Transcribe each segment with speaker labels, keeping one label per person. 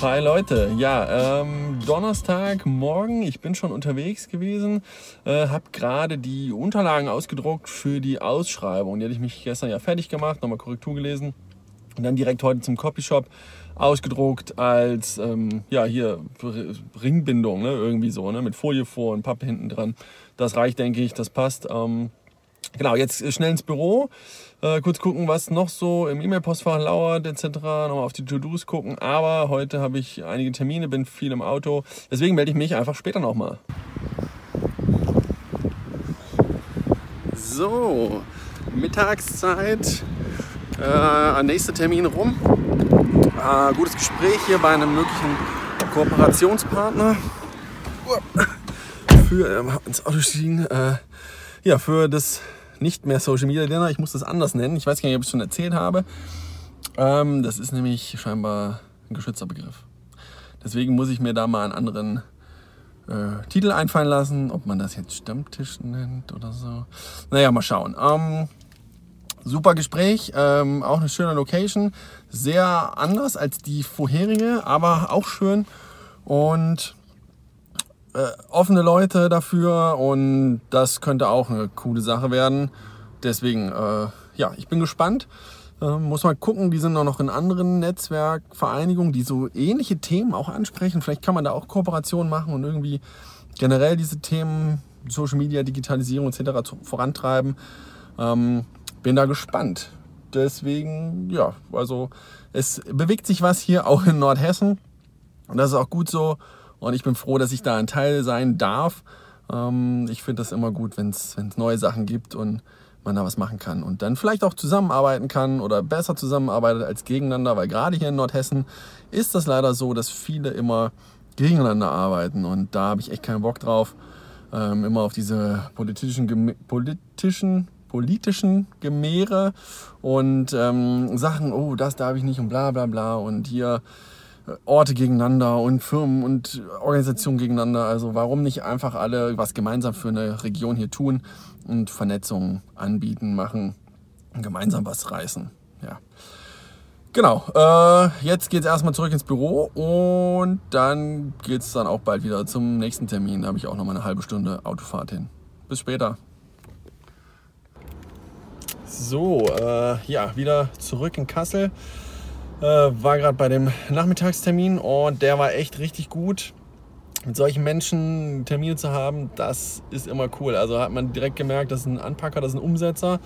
Speaker 1: Hi Leute, ja, ähm, Donnerstagmorgen, ich bin schon unterwegs gewesen, äh, habe gerade die Unterlagen ausgedruckt für die Ausschreibung. Die hatte ich mich gestern ja fertig gemacht, nochmal Korrektur gelesen und dann direkt heute zum Copyshop ausgedruckt als, ähm, ja, hier Ringbindung, ne, irgendwie so, ne, mit Folie vor und Pappe hinten dran. Das reicht, denke ich, das passt. Ähm, genau, jetzt schnell ins Büro. Äh, kurz gucken, was noch so im E-Mail-Postfach lauert, etc. Nochmal auf die To-Dos gucken. Aber heute habe ich einige Termine, bin viel im Auto. Deswegen melde ich mich einfach später nochmal. So, Mittagszeit. Äh, nächster Termin rum. Äh, gutes Gespräch hier bei einem möglichen Kooperationspartner. Für äh, ins Auto stiegen. Äh, ja, für das nicht mehr Social Media Dinner. Ich muss das anders nennen. Ich weiß gar nicht, ob ich es schon erzählt habe. Ähm, das ist nämlich scheinbar ein geschützter Begriff. Deswegen muss ich mir da mal einen anderen äh, Titel einfallen lassen. Ob man das jetzt Stammtisch nennt oder so. Naja, mal schauen. Ähm, super Gespräch, ähm, auch eine schöne Location. Sehr anders als die vorherige, aber auch schön. Und offene Leute dafür und das könnte auch eine coole Sache werden. Deswegen, äh, ja, ich bin gespannt. Äh, muss mal gucken, die sind auch noch in anderen Netzwerkvereinigungen, die so ähnliche Themen auch ansprechen. Vielleicht kann man da auch Kooperationen machen und irgendwie generell diese Themen, Social Media, Digitalisierung etc. vorantreiben. Ähm, bin da gespannt. Deswegen, ja, also es bewegt sich was hier auch in Nordhessen. Und das ist auch gut so. Und ich bin froh, dass ich da ein Teil sein darf. Ähm, ich finde das immer gut, wenn es neue Sachen gibt und man da was machen kann. Und dann vielleicht auch zusammenarbeiten kann oder besser zusammenarbeitet als gegeneinander, weil gerade hier in Nordhessen ist das leider so, dass viele immer gegeneinander arbeiten. Und da habe ich echt keinen Bock drauf. Ähm, immer auf diese politischen, politischen, politischen Gemehre und ähm, Sachen, oh, das darf ich nicht und bla bla bla. Und hier Orte gegeneinander und Firmen und Organisationen gegeneinander. Also warum nicht einfach alle was gemeinsam für eine Region hier tun und Vernetzung anbieten, machen und gemeinsam was reißen. Ja. Genau, äh, jetzt geht es erstmal zurück ins Büro und dann geht es dann auch bald wieder zum nächsten Termin. Da habe ich auch noch mal eine halbe Stunde Autofahrt hin. Bis später. So, äh, ja, wieder zurück in Kassel. Äh, war gerade bei dem Nachmittagstermin und der war echt richtig gut. Mit solchen Menschen Termine zu haben, das ist immer cool. Also hat man direkt gemerkt, das ist ein Anpacker, das ist ein Umsetzer.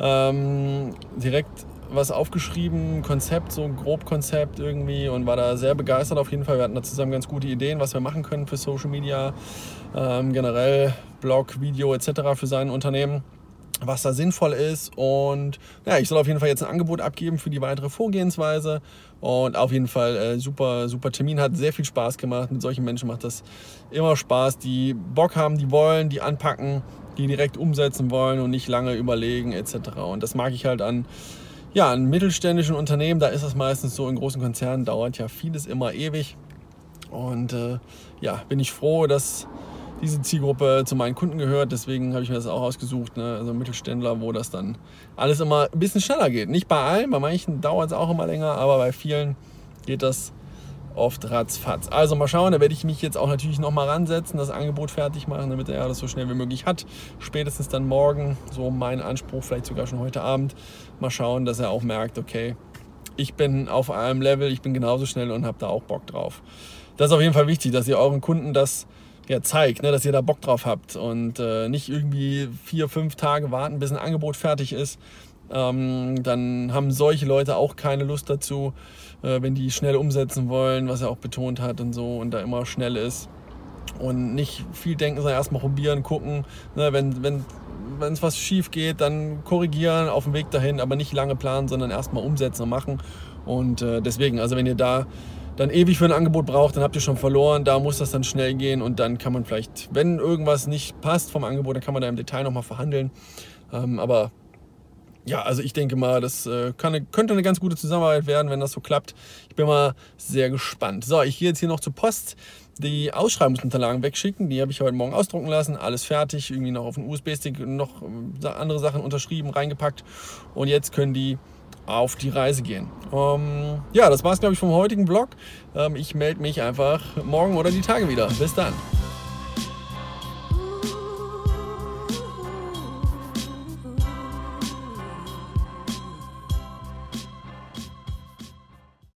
Speaker 1: Ähm, direkt was aufgeschrieben, Konzept, so ein grob Konzept irgendwie und war da sehr begeistert auf jeden Fall. Wir hatten da zusammen ganz gute Ideen, was wir machen können für Social Media, ähm, generell Blog, Video etc. für sein Unternehmen was da sinnvoll ist. Und ja, ich soll auf jeden Fall jetzt ein Angebot abgeben für die weitere Vorgehensweise. Und auf jeden Fall äh, super, super Termin. Hat sehr viel Spaß gemacht. Mit solchen Menschen macht das immer Spaß, die Bock haben, die wollen, die anpacken, die direkt umsetzen wollen und nicht lange überlegen etc. Und das mag ich halt an, ja, an mittelständischen Unternehmen. Da ist das meistens so. In großen Konzernen dauert ja vieles immer ewig. Und äh, ja, bin ich froh, dass diese Zielgruppe zu meinen Kunden gehört. Deswegen habe ich mir das auch ausgesucht. Ne? Also Mittelständler, wo das dann alles immer ein bisschen schneller geht. Nicht bei allen, bei manchen dauert es auch immer länger, aber bei vielen geht das oft ratzfatz. Also mal schauen, da werde ich mich jetzt auch natürlich nochmal ransetzen, das Angebot fertig machen, damit er das so schnell wie möglich hat. Spätestens dann morgen, so mein Anspruch, vielleicht sogar schon heute Abend. Mal schauen, dass er auch merkt, okay, ich bin auf einem Level, ich bin genauso schnell und habe da auch Bock drauf. Das ist auf jeden Fall wichtig, dass ihr euren Kunden das ja, zeigt, ne, dass ihr da Bock drauf habt und äh, nicht irgendwie vier, fünf Tage warten, bis ein Angebot fertig ist. Ähm, dann haben solche Leute auch keine Lust dazu, äh, wenn die schnell umsetzen wollen, was er auch betont hat und so und da immer schnell ist. Und nicht viel denken, sondern erstmal probieren, gucken. Ne, wenn wenn wenn es was schief geht, dann korrigieren auf dem Weg dahin, aber nicht lange planen, sondern erstmal umsetzen und machen. Und äh, deswegen, also wenn ihr da dann ewig für ein Angebot braucht, dann habt ihr schon verloren. Da muss das dann schnell gehen und dann kann man vielleicht, wenn irgendwas nicht passt vom Angebot, dann kann man da im Detail nochmal verhandeln. Ähm, aber ja, also ich denke mal, das äh, kann, könnte eine ganz gute Zusammenarbeit werden, wenn das so klappt. Ich bin mal sehr gespannt. So, ich gehe jetzt hier noch zur Post die Ausschreibungsunterlagen wegschicken. Die habe ich heute Morgen ausdrucken lassen. Alles fertig. Irgendwie noch auf den USB-Stick noch äh, andere Sachen unterschrieben, reingepackt. Und jetzt können die auf die Reise gehen. Ähm, ja, das war es, glaube ich, vom heutigen Vlog. Ähm, ich melde mich einfach morgen oder die Tage wieder. Bis dann.